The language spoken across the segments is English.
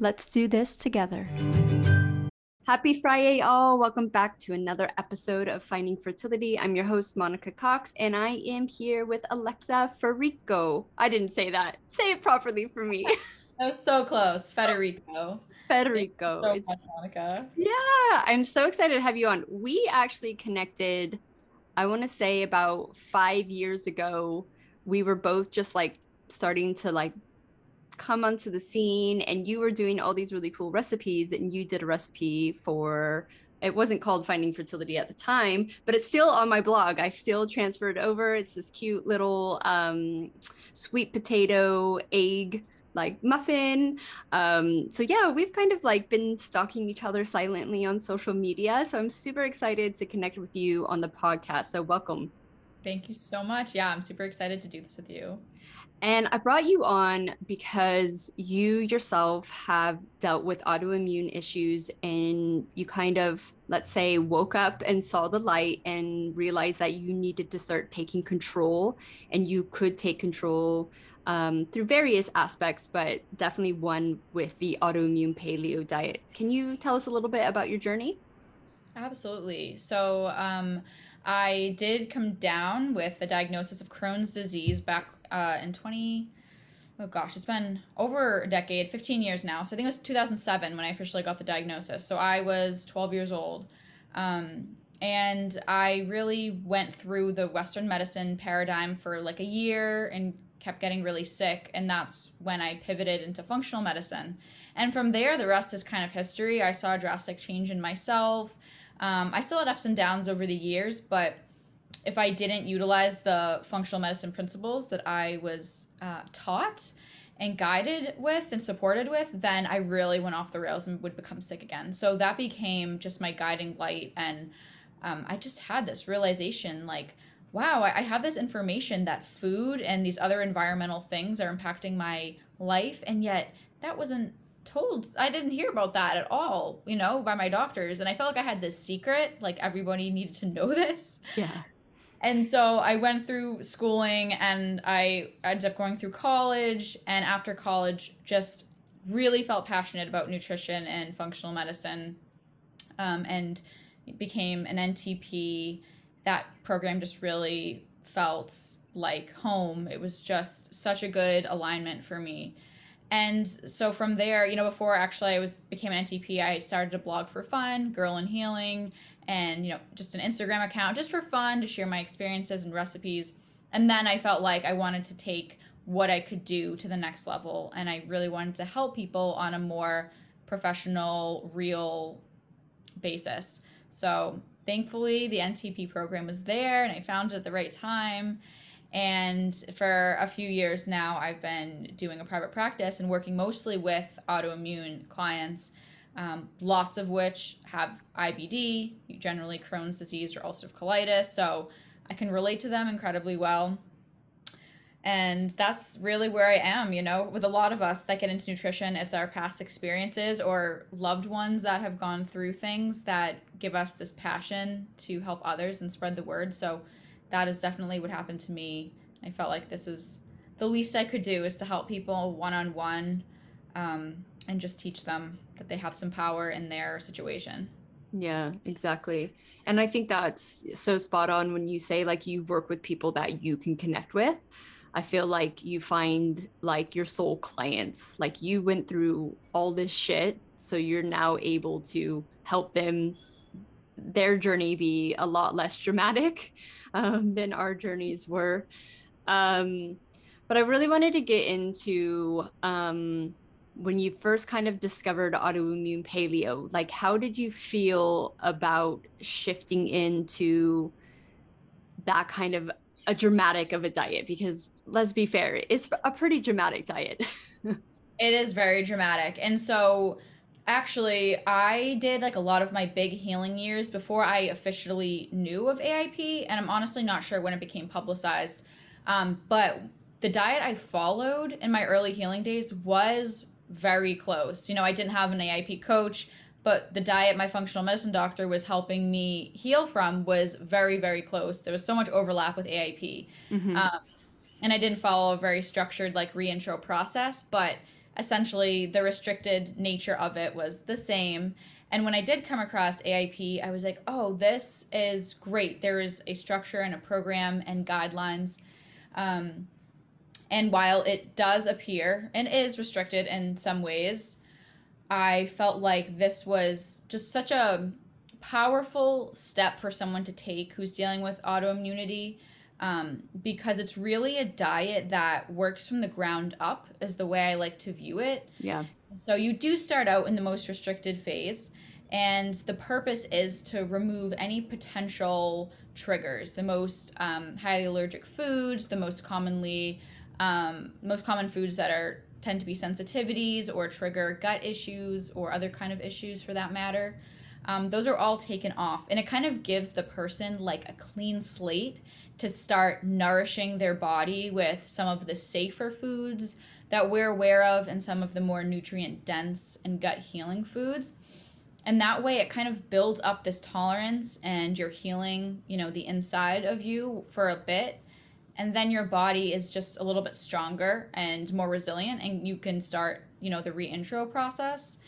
Let's do this together. Happy Friday, all. Welcome back to another episode of Finding Fertility. I'm your host, Monica Cox, and I am here with Alexa Federico. I didn't say that. Say it properly for me. That was so close. Federico. Federico. So much, Monica. Yeah, I'm so excited to have you on. We actually connected, I want to say about five years ago. We were both just like starting to like come onto the scene and you were doing all these really cool recipes and you did a recipe for it wasn't called finding fertility at the time but it's still on my blog. I still transferred over. It's this cute little um, sweet potato egg like muffin. Um, so yeah we've kind of like been stalking each other silently on social media. So i'm super excited to connect with you on the podcast. So welcome. Thank you so much. Yeah, I'm super excited to do this with you. And I brought you on because you yourself have dealt with autoimmune issues and you kind of, let's say, woke up and saw the light and realized that you needed to start taking control and you could take control um, through various aspects, but definitely one with the autoimmune paleo diet. Can you tell us a little bit about your journey? Absolutely. So, um, I did come down with the diagnosis of Crohn's disease back uh, in 20 oh gosh it's been over a decade 15 years now. So i think it was 2007 when i officially got the diagnosis. So i was 12 years old. Um, and i really went through the western medicine paradigm for like a year and kept getting really sick. And that's when i pivoted into functional medicine. And from there the rest is kind of history. I saw a drastic change in myself. Um, i still had ups and downs over the years but if I didn't utilize the functional medicine principles that I was uh, taught and guided with and supported with, then I really went off the rails and would become sick again. So that became just my guiding light. And um, I just had this realization like, wow, I, I have this information that food and these other environmental things are impacting my life. And yet that wasn't told i didn't hear about that at all you know by my doctors and i felt like i had this secret like everybody needed to know this yeah and so I went through schooling and I ended up going through college. And after college, just really felt passionate about nutrition and functional medicine um, and became an NTP. That program just really felt like home. It was just such a good alignment for me. And so from there, you know, before actually I was became an NTP, I started a blog for fun, Girl in Healing, and you know just an instagram account just for fun to share my experiences and recipes. And then i felt like i wanted to take what i could do to the next level. And i really wanted to help people on a more professional real basis. So thankfully the ntp program was there and i found it at the right time. And for a few years now i've been doing a private practice and working mostly with autoimmune clients um, lots of which have IBD, generally Crohn's disease or ulcerative colitis. So I can relate to them incredibly well. And that's really where I am, you know, with a lot of us that get into nutrition, it's our past experiences or loved ones that have gone through things that give us this passion to help others and spread the word. So that is definitely what happened to me. I felt like this is the least I could do is to help people one on one and just teach them that they have some power in their situation. Yeah, exactly. And I think that's so spot on when you say like you work with people that you can connect with. I feel like you find like your soul clients. Like you went through all this shit, so you're now able to help them their journey be a lot less dramatic um, than our journeys were. Um, but I really wanted to get into um, when you first kind of discovered autoimmune paleo. Like, how did you feel about shifting into that kind of a dramatic of a diet? Because let's be fair, it's a pretty dramatic diet. it is very dramatic. And so, actually, I did like a lot of my big healing years before I officially knew of AIP. And I'm honestly not sure when it became publicized. Um, but the diet I followed in my early healing days was very close. You know, I didn't have an AIP coach, but the diet my functional medicine doctor was helping me heal from was very, very close. There was so much overlap with AIP. Mm-hmm. Um, and I didn't follow a very structured, like, reintro process, but essentially the restricted nature of it was the same. And when I did come across AIP, I was like, oh, this is great. There is a structure and a program and guidelines. Um, and while it does appear and is restricted in some ways, I felt like this was just such a powerful step for someone to take who's dealing with autoimmunity um, because it's really a diet that works from the ground up, is the way I like to view it. Yeah. So you do start out in the most restricted phase, and the purpose is to remove any potential triggers, the most um, highly allergic foods, the most commonly um, most common foods that are tend to be sensitivities or trigger gut issues or other kind of issues for that matter. Um, those are all taken off, and it kind of gives the person like a clean slate to start nourishing their body with some of the safer foods that we're aware of and some of the more nutrient dense and gut healing foods. And that way it kind of builds up this tolerance and you're healing, you know, the inside of you for a bit and then your body is just a little bit stronger and more resilient and you can start you know the reintro process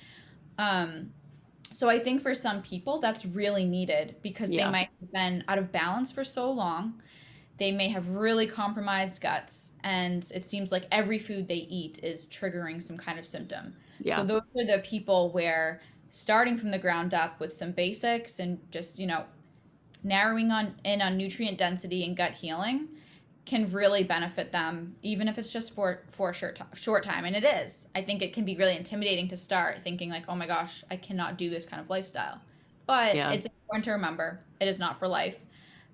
um so i think for some people that's really needed because yeah. they might have been out of balance for so long they may have really compromised guts and it seems like every food they eat is triggering some kind of symptom yeah. so those are the people where starting from the ground up with some basics and just you know narrowing on in on nutrient density and gut healing can really benefit them even if it's just for for a short time, short time and it is. I think it can be really intimidating to start thinking like oh my gosh i cannot do this kind of lifestyle. But yeah. it's important to remember it is not for life.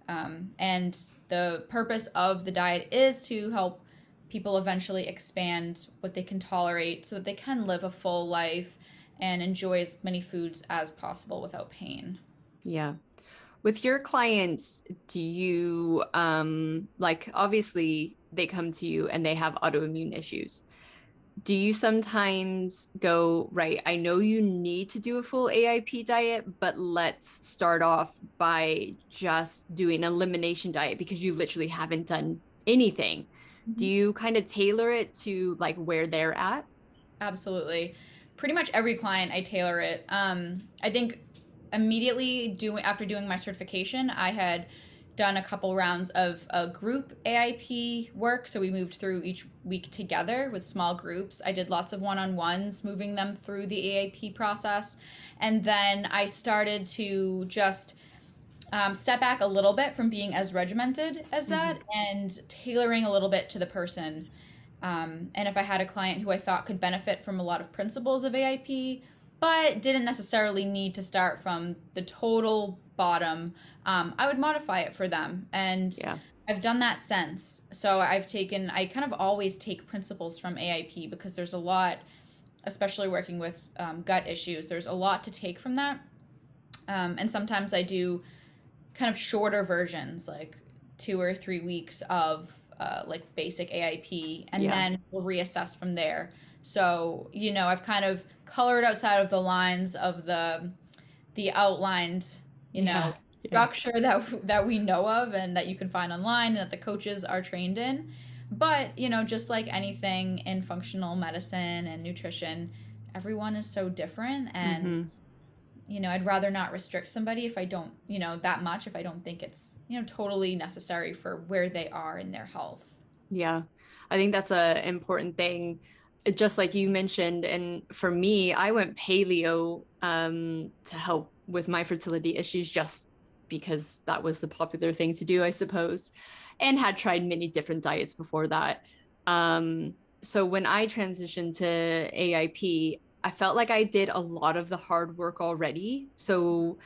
Um, and the purpose of the diet is to help people eventually expand what they can tolerate so that they can live a full life and enjoy as many foods as possible without pain. Yeah with your clients do you um like obviously they come to you and they have autoimmune issues. Do you sometimes go right i know you need to do a full aip diet but let's start off by just doing an elimination diet because you literally haven't done anything. Mm-hmm. do you kind of tailor it to like where they're at? Absolutely. Pretty much every client i tailor it. Um i think immediately doing after doing my certification, I had done a couple rounds of a group AIP work. So we moved through each week together with small groups. I did lots of one on ones, moving them through the AIP process. And then I started to just um, step back a little bit from being as regimented as that mm-hmm. and tailoring a little bit to the person. Um, and if I had a client who I thought could benefit from a lot of principles of AIP, but didn't necessarily need to start from the total bottom. Um, I would modify it for them. And yeah. I've done that since. So I've taken, I kind of always take principles from AIP because there's a lot, especially working with um, gut issues, there's a lot to take from that. Um, and sometimes I do kind of shorter versions, like two or three weeks of uh, like basic AIP, and yeah. then we'll reassess from there. So, you know, I've kind of colored outside of the lines of the the outlined, you know, yeah, yeah. structure that that we know of and that you can find online and that the coaches are trained in. But, you know, just like anything in functional medicine and nutrition, everyone is so different and mm-hmm. you know, I'd rather not restrict somebody if I don't, you know, that much if I don't think it's, you know, totally necessary for where they are in their health. Yeah. I think that's a important thing just like you mentioned and for me i went paleo um, to help with my fertility issues just because that was the popular thing to do, I suppose, and had tried many different diets before that. Um, so when I transitioned to AIP, I felt like I did a lot of the hard work already. So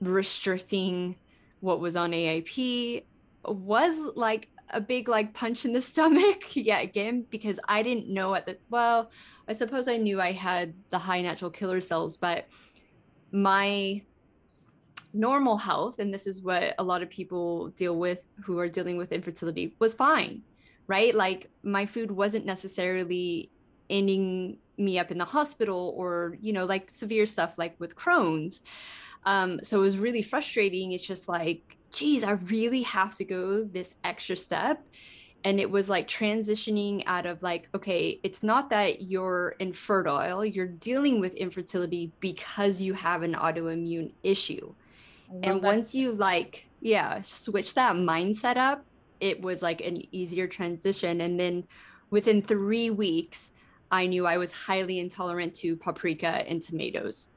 restricting what was on AIP was like a big like punch in the stomach yeah again because i didn't know at the well i suppose i knew i had the high natural killer cells but my normal health and this is what a lot of people deal with who are dealing with infertility was fine right? Like my food wasn't necessarily ending me up in the hospital or you know like severe stuff like with crohn's. Um, so it was really frustrating. It's just like geez, I really have to go this extra step. And it was like transitioning out of like, okay, it's not that you're infertile, you're dealing with infertility because you have an autoimmune issue. And that. once you like, yeah, switch that mindset up, it was like an easier transition. And then within three weeks, I knew I was highly intolerant to paprika and tomatoes.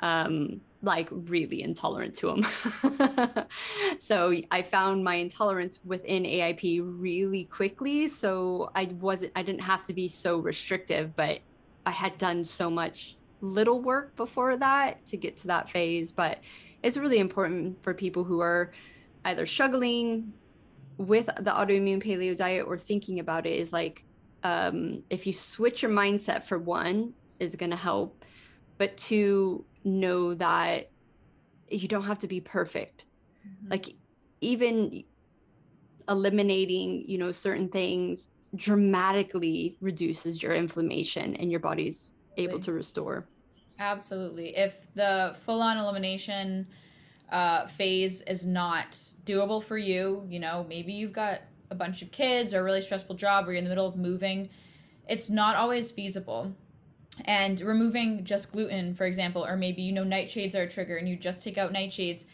Um, like really intolerant to them. so I found my intolerance within AIP really quickly. So I wasn't, I didn't have to be so restrictive, but I had done so much little work before that to get to that phase. But it's really important for people who are either struggling with the autoimmune paleo diet or thinking about it is like, um, if you switch your mindset for one, is going to help. But two, know that you don't have to be perfect. Mm-hmm. Like even eliminating, you know, certain things dramatically reduces your inflammation and your body's able to restore. Absolutely. If the full on elimination uh, phase is not doable for you, you know, maybe you've got a bunch of kids or a really stressful job or you're in the middle of moving, it's not always feasible and removing just gluten for example or maybe you know nightshades are a trigger and you just take out nightshades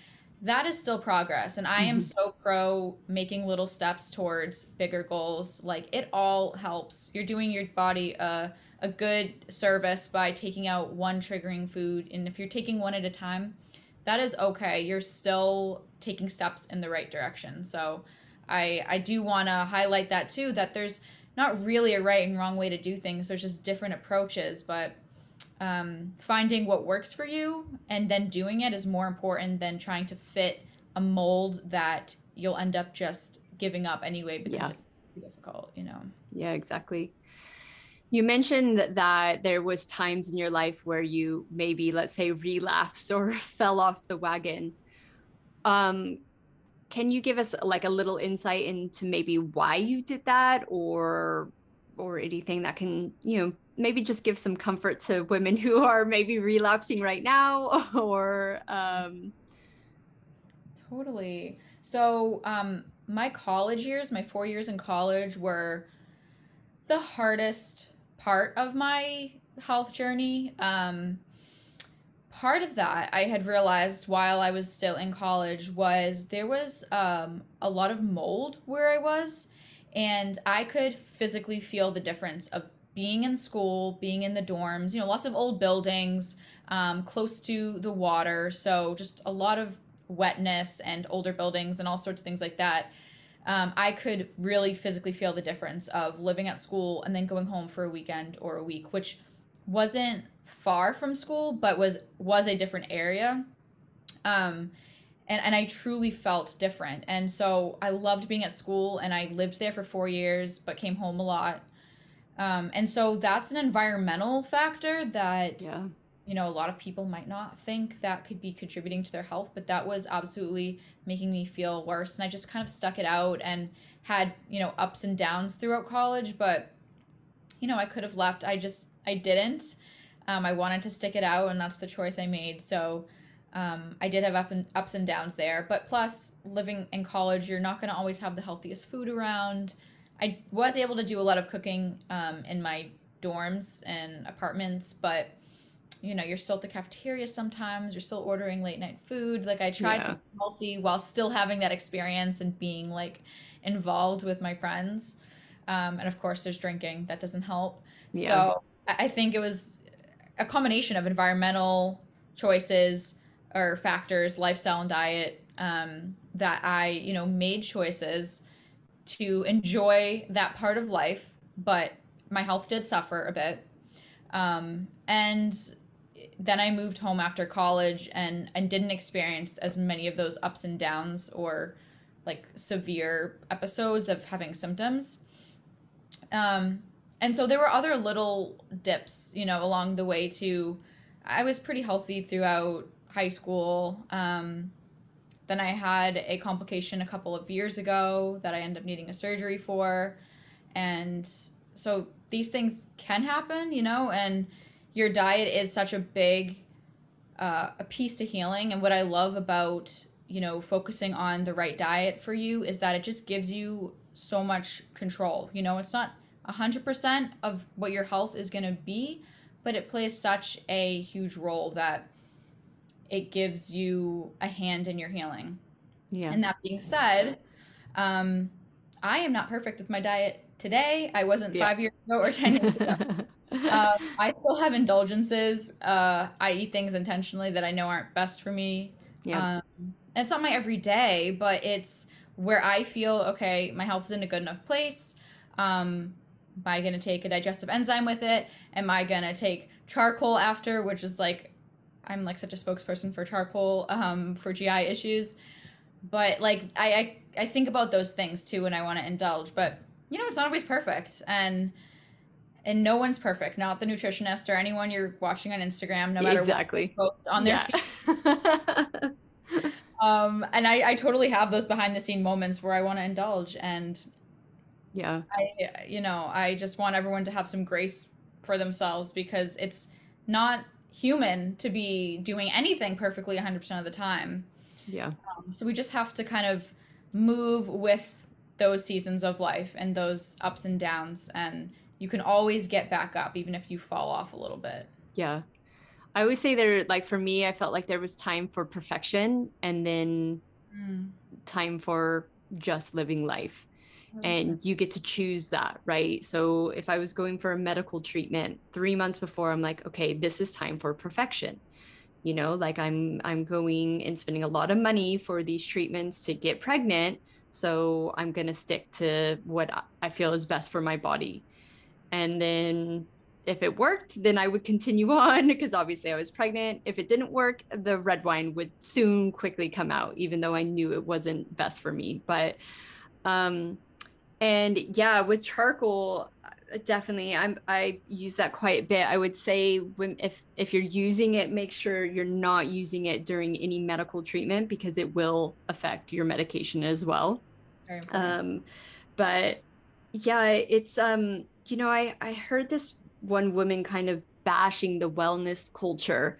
that is still progress. And i am mm-hmm. so pro making little steps towards bigger goals. Like it all helps. You're doing your body a, a good service by taking out one triggering food. And if you're taking one at a time that is okay. You're still taking steps in the right direction. So i i do want to highlight that too that there's not really a right and wrong way to do things. There's just different approaches, but um, finding what works for you and then doing it is more important than trying to fit a mold that you'll end up just giving up anyway because yeah. it's too difficult, you know? Yeah, exactly. You mentioned that there was times in your life where you maybe, let's say, relapsed or fell off the wagon. Um, can you give us like a little insight into maybe why you did that or or anything that can you know maybe just give some comfort to women who are maybe relapsing right now or um totally. So um my college years my four years in college were the hardest part of my health journey. Um part of that I had realized while I was still in college was there was um, a lot of mold where I was, and I could physically feel the difference of being in school, being in the dorms, you know, lots of old buildings, um, close to the water, so just a lot of wetness and older buildings and all sorts of things like that. Um, I could really physically feel the difference of living at school and then going home for a weekend or a week, which wasn't far from school, but was was a different area. Um, and and I truly felt different. And so I loved being at school, and I lived there for four years, but came home a lot. Um, and so that's an environmental factor that yeah. you know a lot of people might not think that could be contributing to their health, but that was absolutely making me feel worse. And I just kind of stuck it out and had you know ups and downs throughout college, but you know I could have left. I just I didn't um, I wanted to stick it out, and that's the choice I made. So um, I did have up and, ups and downs there. But plus, living in college, you're not going to always have the healthiest food around. I was able to do a lot of cooking um, in my dorms and apartments, but you know, you're still at the cafeteria sometimes. You're still ordering late night food. Like I tried yeah. to be healthy while still having that experience and being like involved with my friends. Um, and of course, there's drinking that doesn't help. Yeah. So I think it was a combination of environmental choices, or factors, lifestyle and diet, um, that I, you know, made choices to enjoy that part of life, but my health did suffer a bit. Um, and then I moved home after college and, and didn't experience as many of those ups and downs or like severe episodes of having symptoms. Um, and so there were other little dips, you know, along the way too. I was pretty healthy throughout high school. Um, then I had a complication a couple of years ago that I ended up needing a surgery for. And so these things can happen, you know, and your diet is such a big uh, a piece to healing. And what I love about, you know, focusing on the right diet for you is that it just gives you so much control. You know, it's not 100% of what your health is going to be, but it plays such a huge role that it gives you a hand in your healing. Yeah. And that being said, um, I am not perfect with my diet today. I wasn't Yeah. five years ago or 10 years ago. um, I still have indulgences. Uh, I eat things intentionally that I know aren't best for me. yeah. Um, it's not my everyday, but it's where I feel okay. My health is in a good enough place. Um, am I gonna take a digestive enzyme with it? Am I gonna take charcoal after, which is like, I'm like such a spokesperson for charcoal um, for GI issues. But like, I, I I think about those things too when I want to indulge. But you know, it's not always perfect, and and no one's perfect. Not the nutritionist or anyone you're watching on Instagram, no matter exactly. what post on their yeah. um and I, I totally have those behind the scene moments where i want to indulge and yeah. i you know i just want everyone to have some grace for themselves because it's not human to be doing anything perfectly 100% of the time Yeah. um, so we just have to kind of move with those seasons of life and those ups and downs and you can always get back up even if you fall off a little bit Yeah. I always say there, like for me, I felt like there was time for perfection and then time for just living life. And you get to choose that, right? So if I was going for a medical treatment three months before, I'm like, okay, this is time for perfection. You know, like I'm I'm going and spending a lot of money for these treatments to get pregnant. So I'm gonna stick to what I feel is best for my body. And then if it worked, then I would continue on because obviously I was pregnant. If it didn't work, the red wine would soon quickly come out, even though I knew it wasn't best for me. But um and yeah, with charcoal, uh, definitely I'm I use that quite a bit. I would say when if if you're using it, make sure you're not using it during any medical treatment because it will affect your medication as well Very important. um but yeah it's um you know i i heard this one woman kind of bashing the wellness culture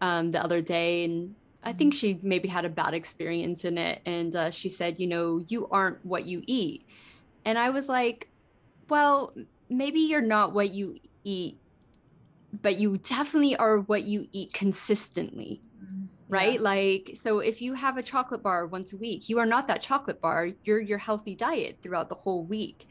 um the other day and i think she maybe had a bad experience in it and uh, she said you know you aren't what you eat and i was like well maybe you're not what you eat but you definitely are what you eat consistently Mhm. right? Yeah. Like, so if you have a chocolate bar once a week, you are not that chocolate bar. You're your healthy diet throughout the whole week.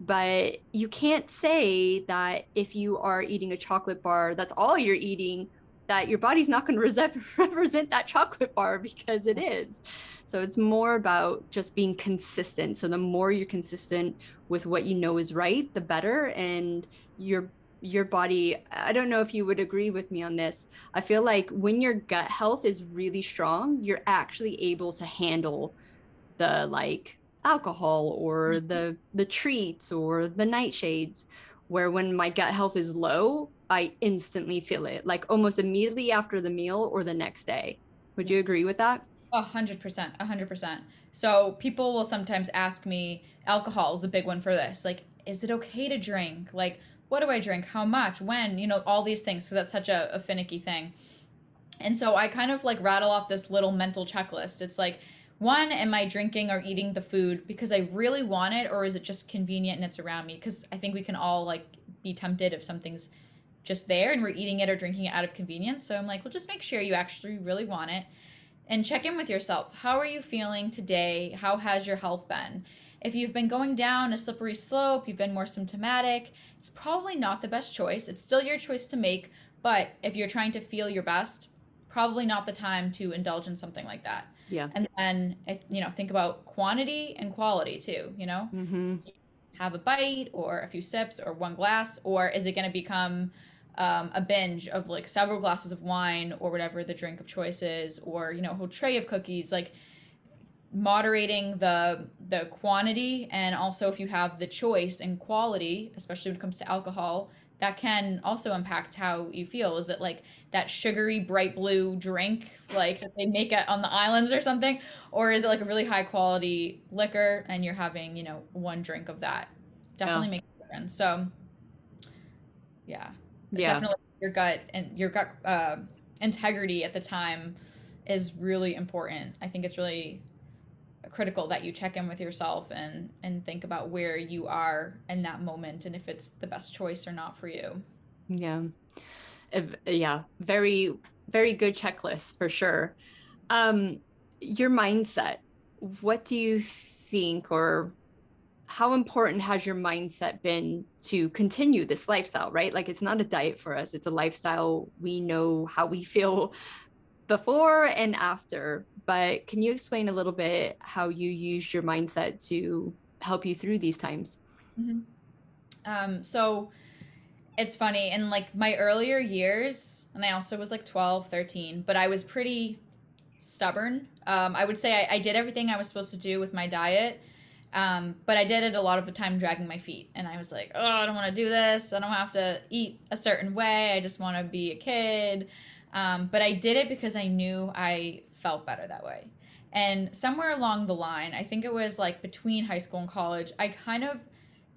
But you can't say that if you are eating a chocolate bar, that's all you're eating, that your body's not going to resent, represent that chocolate bar because it is. So it's more about just being consistent. So the more you're consistent with what you know is right, the better. And your your body, I don't know if you would agree with me on this. I feel like when your gut health is really strong, you're actually able to handle the like alcohol or Mhm. the the treats or the nightshades where when my gut health is low, I instantly feel it like almost immediately after the meal or the next day. Would you agree with that? A hundred percent, a hundred percent. So people will sometimes ask me, alcohol is a big one for this. Like, is it okay to drink? Like, what do I drink? How much? When? You know, all these things because that's such a, a finicky thing. And so I kind of like rattle off this little mental checklist. It's like, one, am I drinking or eating the food because I really want it, or is it just convenient and it's around me? Because I think we can all like be tempted if something's just there and we're eating it or drinking it out of convenience. So I'm like, well, just make sure you actually really want it and check in with yourself. How are you feeling today? How has your health been? If you've been going down a slippery slope, you've been more symptomatic, it's probably not the best choice. It's still your choice to make, but if you're trying to feel your best, probably not the time to indulge in something like that. Yeah. And then, you know, think about quantity and quality too, you know? Mm-hmm. Have a bite or a few sips or one glass, or is it going to become um, a binge of like several glasses of wine or whatever the drink of choice is, or, you know, a whole tray of cookies? Like, moderating the the quantity and also if you have the choice and quality especially when it comes to alcohol that can also impact how you feel. Is it like that sugary bright blue drink like that they make it on the islands or something? Or is it like a really high quality liquor and you're having, you know, one drink of that? Definitely yeah. makes a difference. So yeah. Yeah. Definitely your gut and your gut uh, integrity at the time is really important. I think it's really critical that you check in with yourself and and think about where you are in that moment and if it's the best choice or not for you yeah yeah very very good checklist for sure um your mindset what do you think or how important has your mindset been to continue this lifestyle right like it's not a diet for us it's a lifestyle we know how we feel before and after but can you explain a little bit how you used your mindset to help you through these times? Mm-hmm. Um, so it's funny in like my earlier years, and I also was like 12, 13, but I was pretty stubborn. Um, I would say I, I, did everything I was supposed to do with my diet. Um, but I did it a lot of the time dragging my feet. And I was like, oh, I don't want to do this. I don't have to eat a certain way. I just want to be a kid. Um, but I did it because I knew I felt better that way. And somewhere along the line, I think it was like between high school and college, I kind of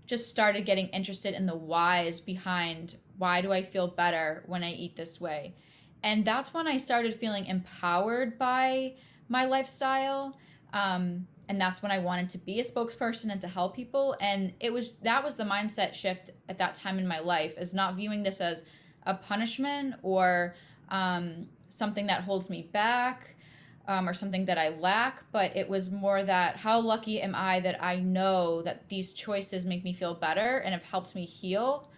just started getting interested in the whys behind why do I feel better when I eat this way. And that's when I started feeling empowered by my lifestyle. Um, and that's when I wanted to be a spokesperson and to help people. And it was that was the mindset shift at that time in my life, is not viewing this as a punishment or um, something that holds me back um, or something that I lack, but it was more that how lucky am I that I know that these choices make me feel better and have helped me heal,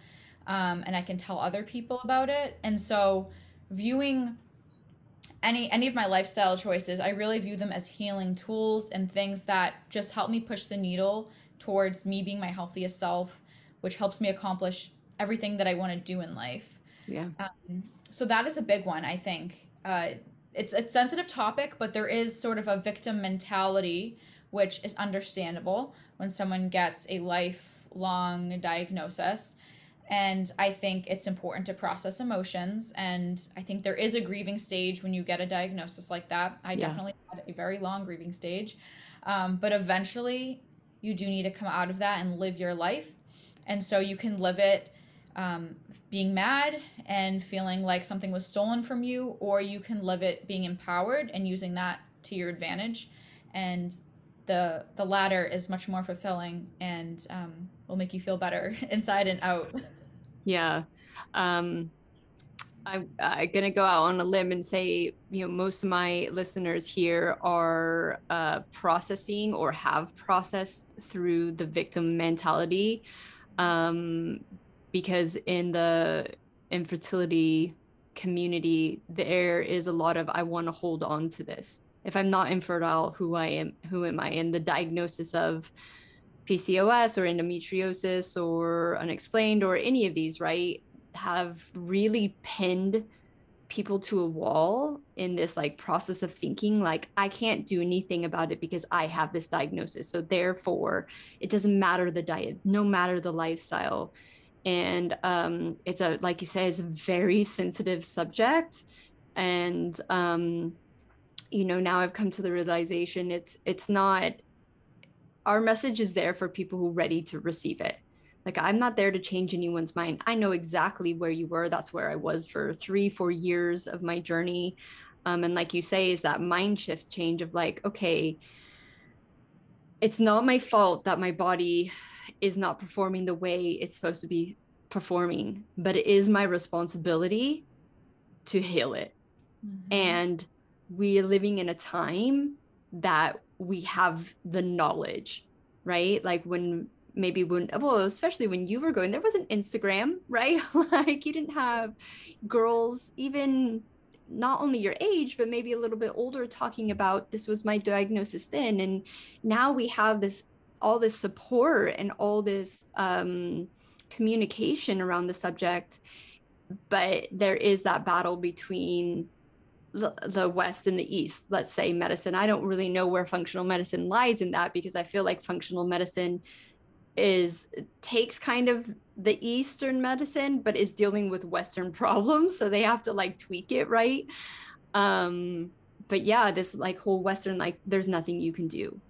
um, and I can tell other people about it. And so, viewing any any of my lifestyle choices, I really view them as healing tools and things that just help me push the needle towards me being my healthiest self, which helps me accomplish everything that I want to do in life. Yeah. Um, so that is a big one, I think. Uh, it's a sensitive topic, but there is sort of a victim mentality, which is understandable when someone gets a lifelong diagnosis. And I think it's important to process emotions. And I think there is a grieving stage when you get a diagnosis like that. I yeah. definitely had a very long grieving stage. Um, but eventually, you do need to come out of that and live your life. And so you can live it um, being mad and feeling like something was stolen from you, or you can live it being empowered and using that to your advantage. And the the latter is much more fulfilling and um, will make you feel better inside and out. Yeah. Um, I'm, I'm gonna go out on a limb and say, you know, most of my listeners here are uh, processing or have processed through the victim mentality. Um, because in the infertility community there is a lot of i want to hold on to this if i'm not infertile who i am who am i and the diagnosis of pcos or endometriosis or unexplained or any of these right have really pinned people to a wall in this like process of thinking like i can't do anything about it because i have this diagnosis so therefore it doesn't matter the diet no matter the lifestyle. And um, it's a like you say it's a very sensitive subject and um, you know now i've come to the realization it's it's not our message is there for people who are ready to receive it like i'm not there to change anyone's mind i know exactly where you were that's where i was for three four years of my journey um, and like you say is that mind shift change of like okay it's not my fault that my body is not performing the way it's supposed to be performing, but it is my responsibility to heal it. Mm-hmm. And we are living in a time that we have the knowledge, right? Like when maybe when well especially when you were going there wasn't instagram right like you didn't have girls even not only your age but maybe a little bit older talking about this was my diagnosis then and now we have this all this support and all this um, communication around the subject but there is that battle between the, west and the east let's say medicine. I don't really know where functional medicine lies in that because i feel like functional medicine is takes kind of the eastern medicine but is dealing with western problems. So they have to like tweak it right? Um but yeah this like whole western like there's nothing you can do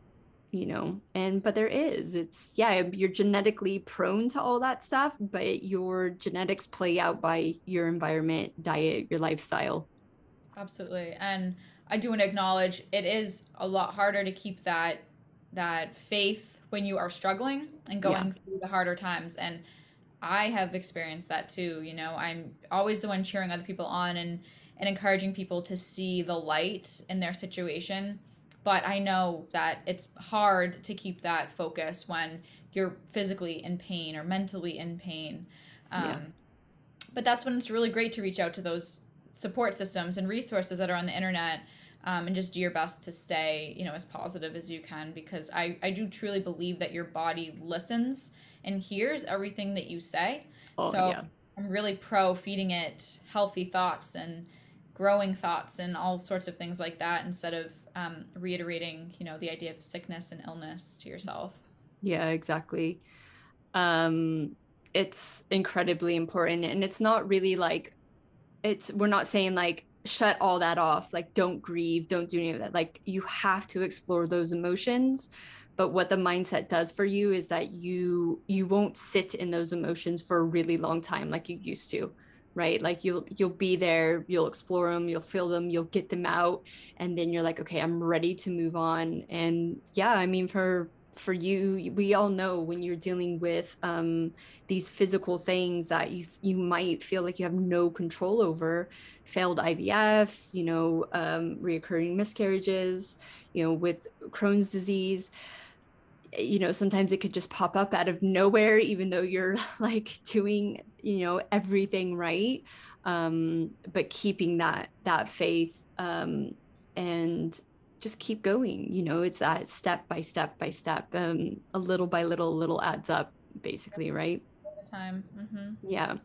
you know? And but there is. It's yeah you're genetically prone to all that stuff but your genetics play out by your environment diet your lifestyle absolutely. And i do want to acknowledge it is a lot harder to keep that that faith when you are struggling and going yeah. through the harder times. And i have experienced that too you know? I'm always the one cheering other people on and and encouraging people to see the light in their situation. But i know that it's hard to keep that focus when you're physically in pain or mentally in pain. Um, yeah. but that's when it's really great to reach out to those support systems and resources that are on the internet um, and just do your best to stay you know as positive as you can because I, I do truly believe that your body listens and hears everything that you say. Oh, so yeah. i'm really pro feeding it healthy thoughts and growing thoughts and all sorts of things like that instead of um, reiterating you know the idea of sickness and illness to yourself. Yeah exactly. Um it's incredibly important and it's not really like it's we're not saying like shut all that off like don't grieve don't do any of that. Like you have to explore those emotions. But what the mindset does for you is that you you won't sit in those emotions for a really long time like you used to right? Like you'll you'll be there you'll explore them you'll feel them you'll get them out and then you're like okay i'm ready to move on. And yeah i mean for for you we all know when you're dealing with um, these physical things that you you might feel like you have no control over failed ivfs you know um, reoccurring miscarriages you know with crohn's disease. You know sometimes it could just pop up out of nowhere even though you're like doing you know everything right um, but keeping that that faith um, and just keep going you know it's that step by step by step um, a little by little little adds up basically right? Time mm-hmm. yeah.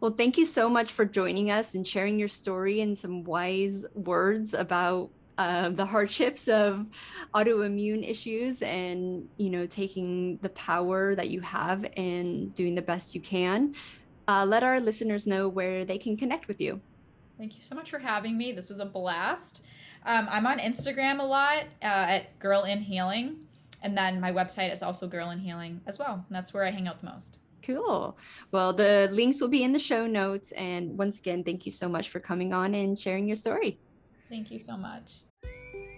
Well thank you so much for joining us and sharing your story and some wise words about uh, the hardships of autoimmune issues and you know taking the power that you have and doing the best you can. Uh, let our listeners know where they can connect with you. Thank you so much for having me. This was a blast um, I'm on Instagram a lot uh, at Girl in Healing, and then my website is also Girl in Healing as well. And that's where I hang out the most. Cool. Well, the links will be in the show notes. And once again, thank you so much for coming on and sharing your story. Thank you so much.